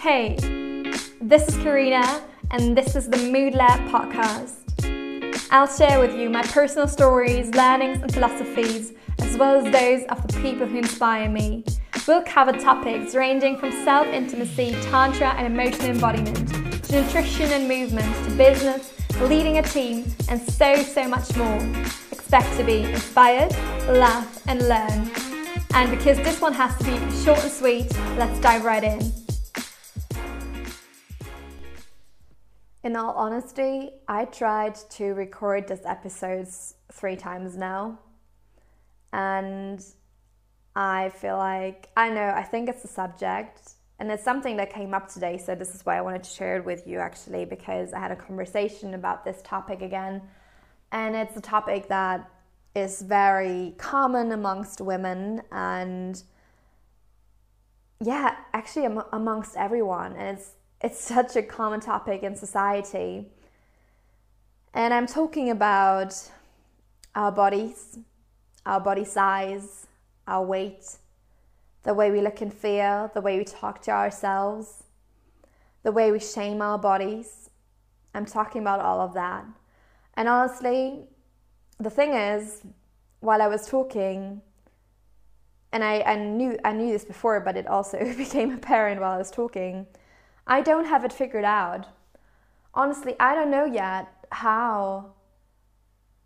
Hey, this is Karina, and this is the Mood Lab podcast. I'll share with you my personal stories, learnings, and philosophies, as well as those of the people who inspire me. We'll cover topics ranging from self intimacy, tantra, and emotional embodiment, to nutrition and movement, to business, leading a team, and so, so much more. Expect to be inspired, laugh, and learn. And because this one has to be short and sweet, let's dive right in. In all honesty, I tried to record this episodes three times now. And I feel like, I know, I think it's a subject and it's something that came up today. So, this is why I wanted to share it with you actually, because I had a conversation about this topic again. And it's a topic that is very common amongst women and yeah, actually amongst everyone. And it's it's such a common topic in society. And I'm talking about our bodies, our body size, our weight, the way we look and feel, the way we talk to ourselves, the way we shame our bodies. I'm talking about all of that. And honestly, the thing is, while I was talking, and I, I knew I knew this before, but it also became apparent while I was talking I don't have it figured out. Honestly, I don't know yet how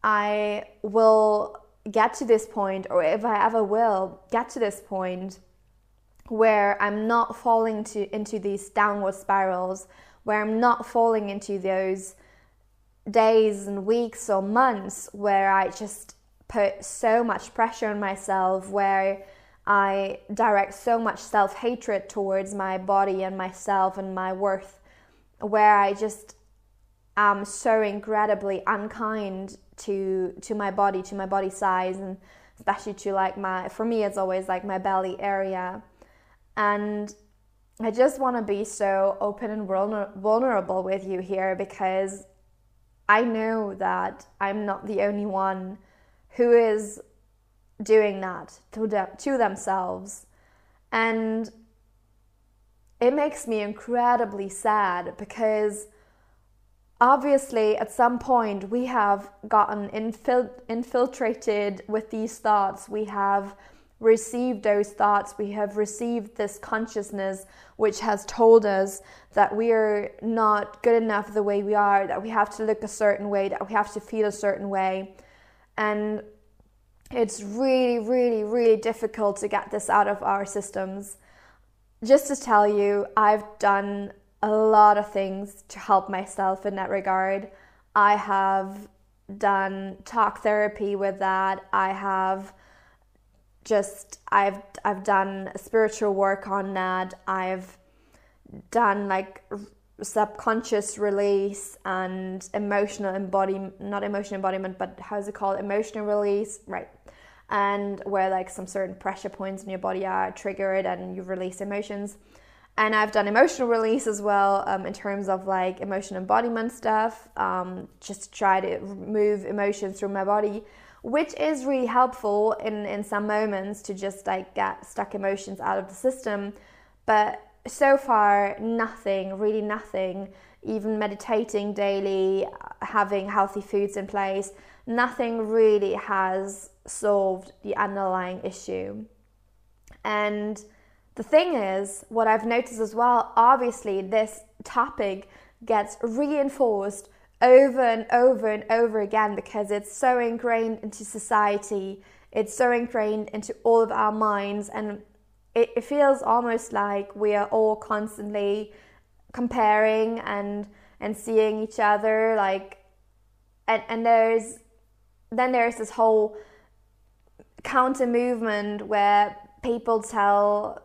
I will get to this point, or if I ever will get to this point where I'm not falling to, into these downward spirals, where I'm not falling into those days and weeks or months where I just put so much pressure on myself, where I direct so much self hatred towards my body and myself and my worth, where I just am so incredibly unkind to to my body, to my body size, and especially to like my for me it's always like my belly area, and I just want to be so open and vulnerable with you here because I know that I'm not the only one who is doing that to, them, to themselves. And it makes me incredibly sad because obviously at some point we have gotten infil- infiltrated with these thoughts. We have received those thoughts. We have received this consciousness which has told us that we are not good enough the way we are, that we have to look a certain way, that we have to feel a certain way. And it's really, really, really difficult to get this out of our systems. Just to tell you, I've done a lot of things to help myself in that regard. I have done talk therapy with that. I have just I've I've done spiritual work on that. I've done like subconscious release and emotional embodiment not emotional embodiment but how's it called? Emotional release right. And where like some certain pressure points in your body are triggered and you release emotions. And i've done emotional release as well um, in terms of like emotional embodiment stuff um, just try to move emotions through my body which is really helpful in in some moments to just like get stuck emotions out of the system. But so far nothing really nothing even meditating daily having healthy foods in place nothing really has solved the underlying issue. And the thing is, what I've noticed as well, obviously, this topic gets reinforced over and over and over again because it's so ingrained into society, it's so ingrained into all of our minds, and it, it feels almost like we are all constantly comparing and and seeing each other like and, and there's then there's this whole counter movement where people tell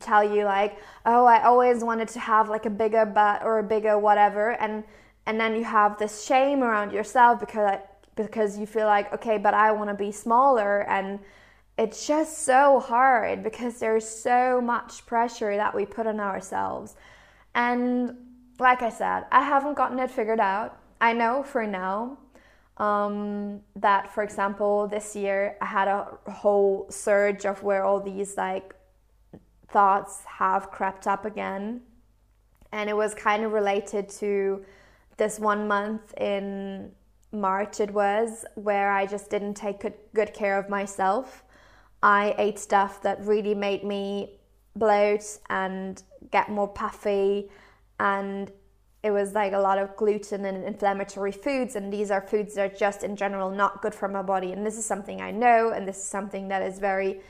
tell you like oh i always wanted to have like a bigger butt or a bigger whatever and and then you have this shame around yourself because because you feel like okay but i want to be smaller and it's just so hard because there's so much pressure that we put on ourselves and like i said i haven't gotten it figured out i know for now um, that for example this year i had a whole surge of where all these like thoughts have crept up again. And it was kind of related to this one month in March, it was, where I just didn't take good, good care of myself. I ate stuff that really made me bloat and get more puffy and it was like a lot of gluten and inflammatory foods and these are foods that are just in general not good for my body. And this is something i know and this is something that is very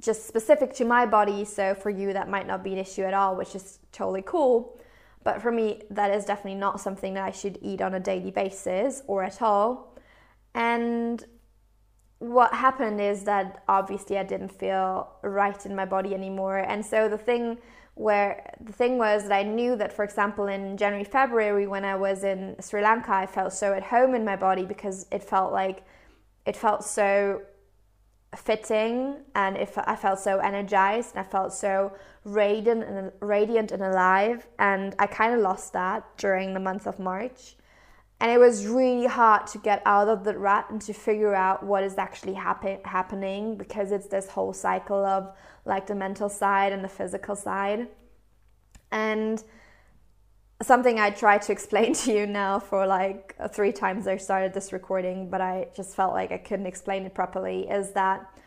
just specific to my body so for you that might not be an issue at all which is totally cool. But for me that is definitely not something that i should eat on a daily basis or at all. And what happened is that obviously i didn't feel right in my body anymore. And so the thing where the thing was that I knew that, for example, in January, February, when I was in Sri Lanka, I felt so at home in my body because it felt like it felt so fitting and if I felt so energized and I felt so radiant and radiant and alive. And I kind of lost that during the month of March and it was really hard to get out of the rut and to figure out what is actually happen- happening because it's this whole cycle of like the mental side and the physical side. And something I tried to explain to you now for like three times I started this recording, but I just felt like I couldn't explain it properly is that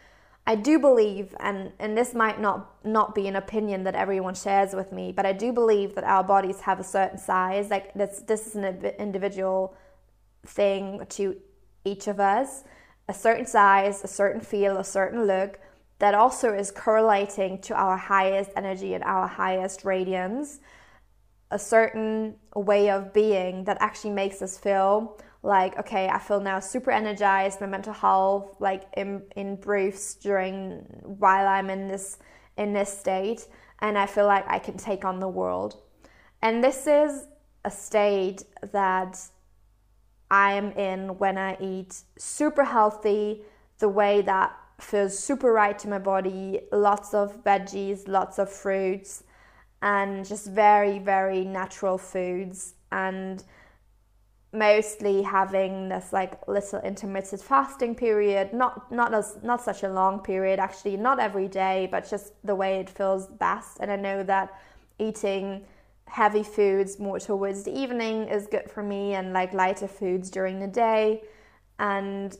I do believe, and, and this might not, not be an opinion that everyone shares with me, but I do believe that our bodies have a certain size. Like this, this is an individual thing to each of us, a certain size, a certain feel, a certain look that also is correlating to our highest energy and our highest radiance, a certain way of being that actually makes us feel like okay i feel now super energized my mental health like improves during while i'm in this in this state and i feel like i can take on the world. And this is a state that i am in when i eat super healthy the way that feels super right to my body lots of veggies lots of fruits and just very very natural foods and mostly having this like little intermittent fasting period not not as not such a long period actually not every day but just the way it feels best. And i know that eating heavy foods more towards the evening is good for me and like lighter foods during the day. And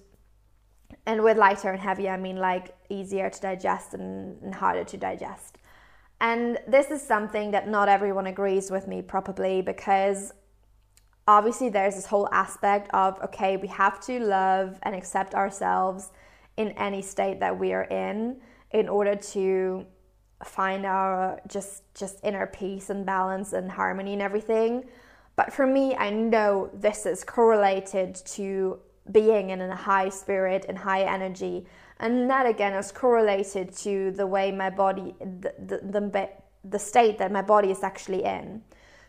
and with lighter and heavy i mean like easier to digest and, and harder to digest and this is something that not everyone agrees with me probably because obviously there's this whole aspect of okay we have to love and accept ourselves in any state that we are in in order to find our just just inner peace and balance and harmony and everything. But for me i know this is correlated to being in a high spirit and high energy and that again is correlated to the way my body the, the, the, the state that my body is actually in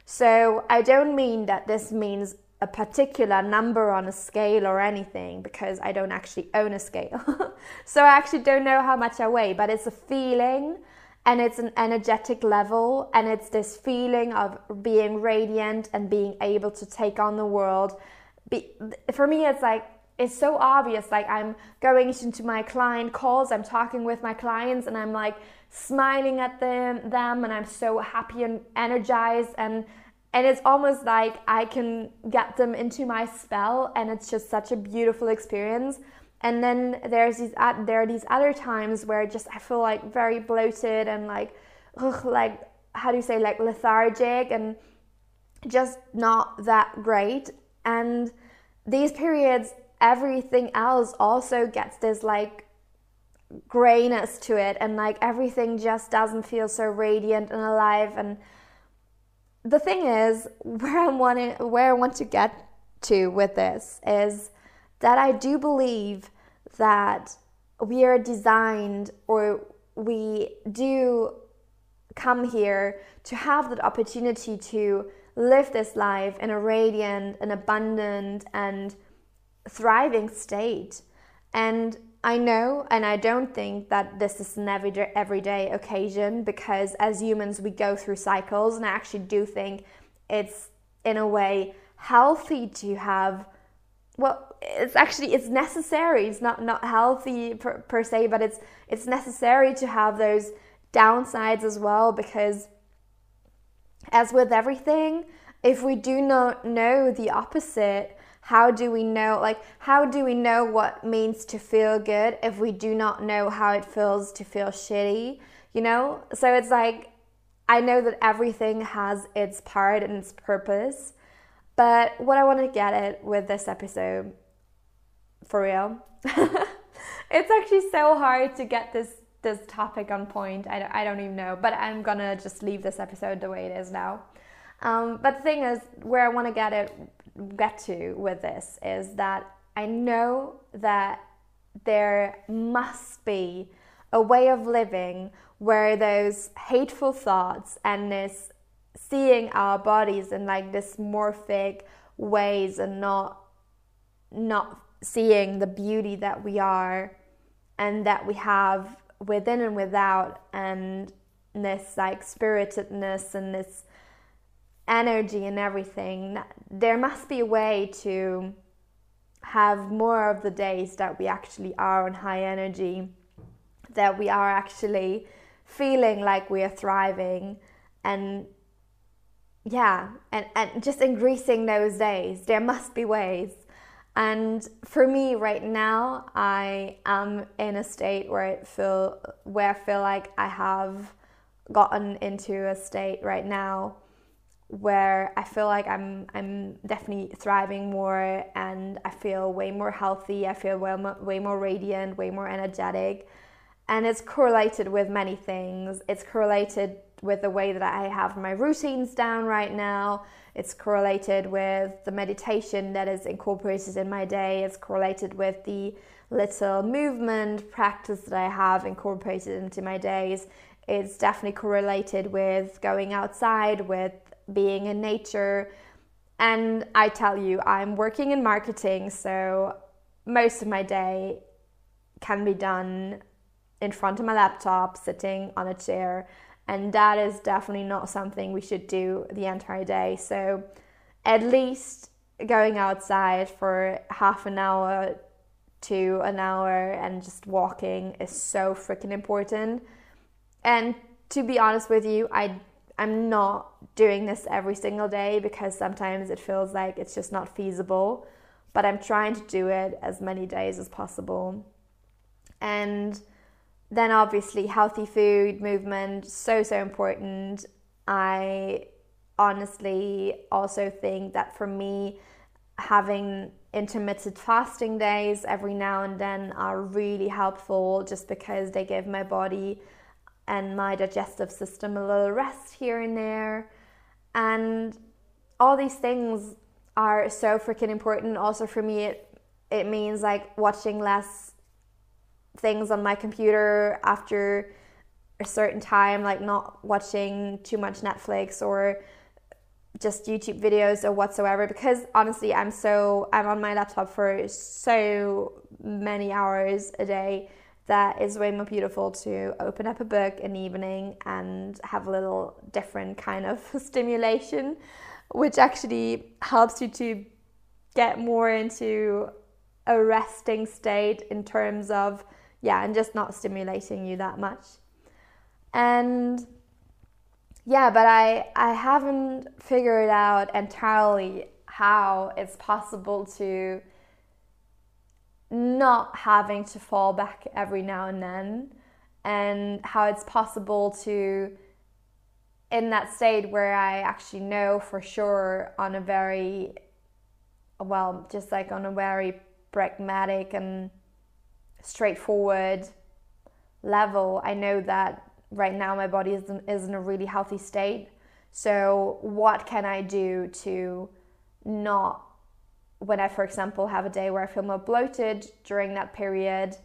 so I don't mean that this means a particular number on a scale or anything because I don't actually own a scale. so I actually don't know how much I weigh, but it's a feeling and it's an energetic level and it's this feeling of being radiant and being able to take on the world. Be, for me, it's like it's so obvious. Like I'm going into my client calls, I'm talking with my clients, and I'm like smiling at them, them, and I'm so happy and energized, and and it's almost like I can get them into my spell, and it's just such a beautiful experience. And then there's these there are these other times where just I feel like very bloated and like ugh, like how do you say like lethargic and just not that great and these periods everything else also gets this like grayness to it and like everything just doesn't feel so radiant and alive and the thing is where I want where I want to get to with this is that I do believe that we are designed or we do come here to have that opportunity to live this life in a radiant and abundant and thriving state. And I know, and I don't think that this is an everyday, everyday occasion because as humans we go through cycles, and I actually do think it's in a way healthy to have. Well, it's actually it's necessary. It's not not healthy per, per se, but it's it's necessary to have those downsides as well because, as with everything, if we do not know the opposite, how do we know like how do we know what means to feel good if we do not know how it feels to feel shitty you know? So it's like i know that everything has its part and its purpose but what i want to get at with this episode for real it's actually so hard to get this this topic on point. I don't, I don't even know but i'm gonna just leave this episode the way it is now. Um, but the thing is where i want to get it get to with this is that I know that there must be a way of living where those hateful thoughts and this seeing our bodies in like dysmorphic ways and not not seeing the beauty that we are and that we have within and without and this like spiritedness and this energy and everything, there must be a way to have more of the days that we actually are on high energy, that we are actually feeling like we are thriving and yeah, and, and just increasing those days. There must be ways. And for me right now, I am in a state where I feel where I feel like I have gotten into a state right now where I feel like I'm I'm definitely thriving more and I feel way more healthy. I feel way more, way more radiant, way more energetic. And it's correlated with many things. It's correlated with the way that I have my routines down right now. It's correlated with the meditation that is incorporated in my day. It's correlated with the little movement practice that I have incorporated into my days. It's definitely correlated with going outside, with being in nature. And I tell you, I'm working in marketing, so most of my day can be done in front of my laptop, sitting on a chair. And that is definitely not something we should do the entire day. So, at least going outside for half an hour to an hour and just walking is so freaking important. And to be honest with you, I I'm not doing this every single day because sometimes it feels like it's just not feasible, but I'm trying to do it as many days as possible. And then obviously healthy food, movement, so so important. I honestly also think that for me having intermittent fasting days every now and then are really helpful just because they give my body and my digestive system a little rest here and there. And all these things are so freaking important. Also, for me, it, it means like watching less things on my computer after a certain time, like not watching too much Netflix or just YouTube videos or whatsoever because honestly I'm so I'm on my laptop for so many hours a day that is way more beautiful to open up a book in the evening and have a little different kind of stimulation, which actually helps you to get more into a resting state in terms of, yeah, and just not stimulating you that much. And yeah, but I, I haven't figured out entirely how it's possible to not having to fall back every now and then and how it's possible to in that state where I actually know for sure on a very well just like on a very pragmatic and straightforward level I know that right now my body is is in a really healthy state. So what can I do to not when I, for example, have a day where I feel more bloated during that period,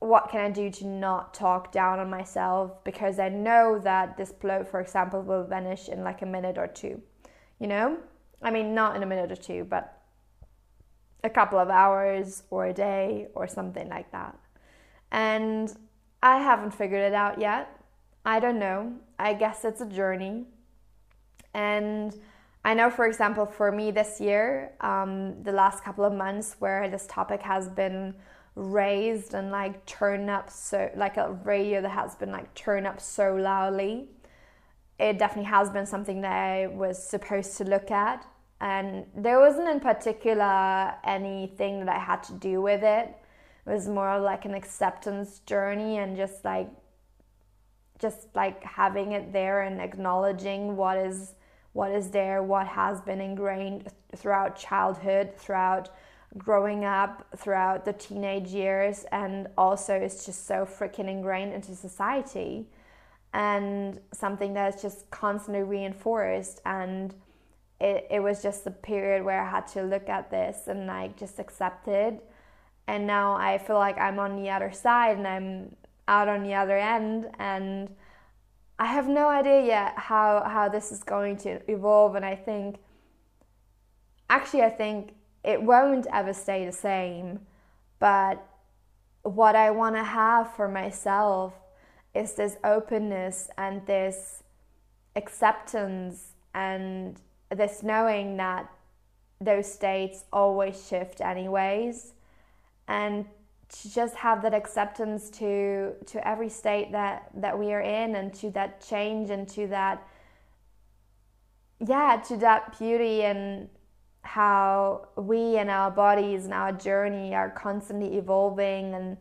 what can I do to not talk down on myself? Because I know that this bloat, for example, will vanish in like a minute or two. You know? I mean, not in a minute or two, but a couple of hours or a day or something like that. And I haven't figured it out yet. I don't know. I guess it's a journey. And I know, for example, for me this year, um, the last couple of months where this topic has been raised and like turned up so like a radio that has been like turned up so loudly it definitely has been something that I was supposed to look at. And there wasn't in particular anything that I had to do with it. It was more like an acceptance journey and just like just like having it there and acknowledging what is what is there what has been ingrained throughout childhood throughout growing up throughout the teenage years and also it's just so freaking ingrained into society. And something that's just constantly reinforced. And it, it was just a period where I had to look at this and like just accept it. And now I feel like I'm on the other side and I'm out on the other end. And I have no idea yet how how this is going to evolve and I think actually I think it won't ever stay the same. But what I want to have for myself is this openness and this acceptance and this knowing that those states always shift anyways and to just have that acceptance to to every state that that we are in and to that change and to that yeah to that beauty and how we and our bodies and our journey are constantly evolving and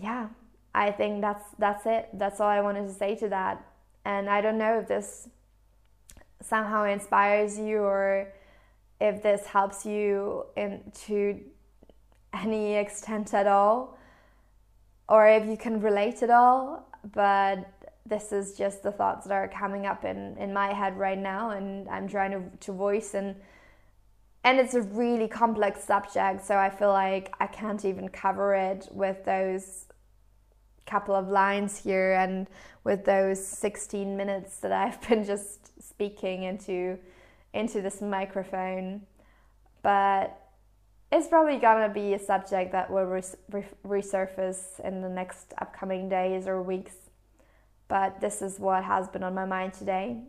yeah i think that's that's it. That's all i wanted to say to that. And i don't know if this somehow inspires you or if this helps you in to any extent at all or if you can relate at all but this is just the thoughts that are coming up in, in my head right now and I'm trying to, to voice and and it's a really complex subject so I feel like I can't even cover it with those couple of lines here and with those 16 minutes that I've been just speaking into into this microphone. But it's probably gonna be a subject that will res- resurface in the next upcoming days or weeks but this is what has been on my mind today.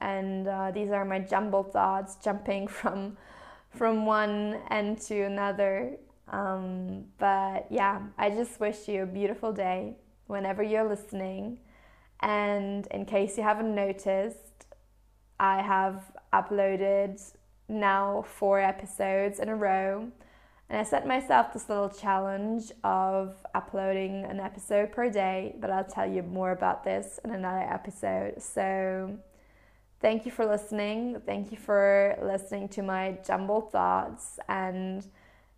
And uh, these are my jumbled thoughts jumping from from one end to another. Um, but yeah, I just wish you a beautiful day whenever you're listening. And in case you haven't noticed, I have uploaded now four episodes in a row and I set myself this little challenge of uploading an episode per day, but I'll tell you more about this in another episode. So, thank you for listening. Thank you for listening to my jumbled thoughts and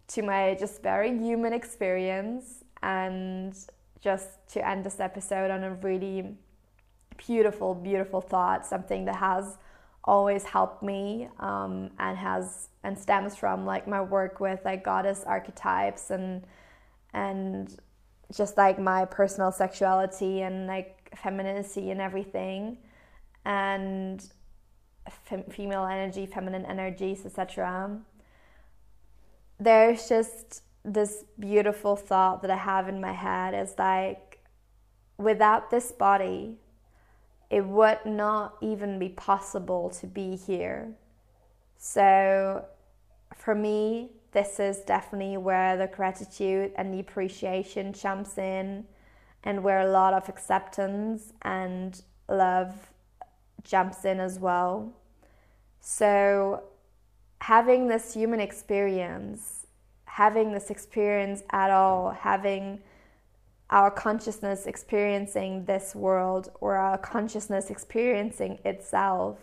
to my just very human experience. And just to end this episode on a really beautiful, beautiful thought, something that has always helped me um, and has and stems from like my work with like goddess archetypes and and just like my personal sexuality and like femininity and everything. And fem- female energy feminine energies etc there's just this beautiful thought that i have in my head is like without this body it would not even be possible to be here. So, for me, this is definitely where the gratitude and the appreciation jumps in, and where a lot of acceptance and love jumps in as well. So, having this human experience, having this experience at all, having our consciousness experiencing this world or our consciousness experiencing itself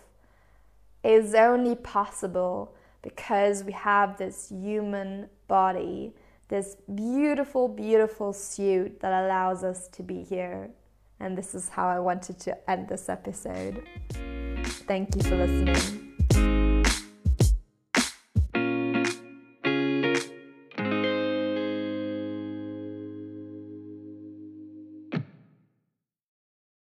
is only possible because we have this human body, this beautiful, beautiful suit that allows us to be here. And this is how I wanted to end this episode. Thank you for listening.